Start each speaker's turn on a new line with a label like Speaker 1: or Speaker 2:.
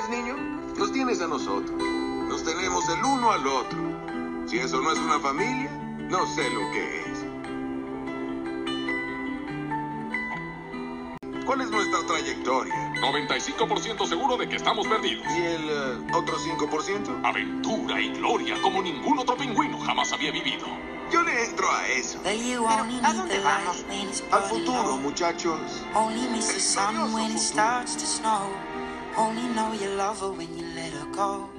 Speaker 1: tienes, niño? Nos tienes a nosotros. Nos tenemos el uno al otro. Si eso no es una familia, no sé lo que es. ¿Cuál es nuestra trayectoria?
Speaker 2: 95% seguro de que estamos perdidos.
Speaker 1: ¿Y el eh, otro 5%?
Speaker 2: Aventura y gloria como ningún otro pingüino jamás había vivido.
Speaker 1: Yo le entro a eso.
Speaker 3: Pero, ¿a dónde vamos?
Speaker 1: Al futuro, muchachos.
Speaker 3: Only miss the
Speaker 1: El
Speaker 3: sun when it starts to snow. Only know you love her when you let her go.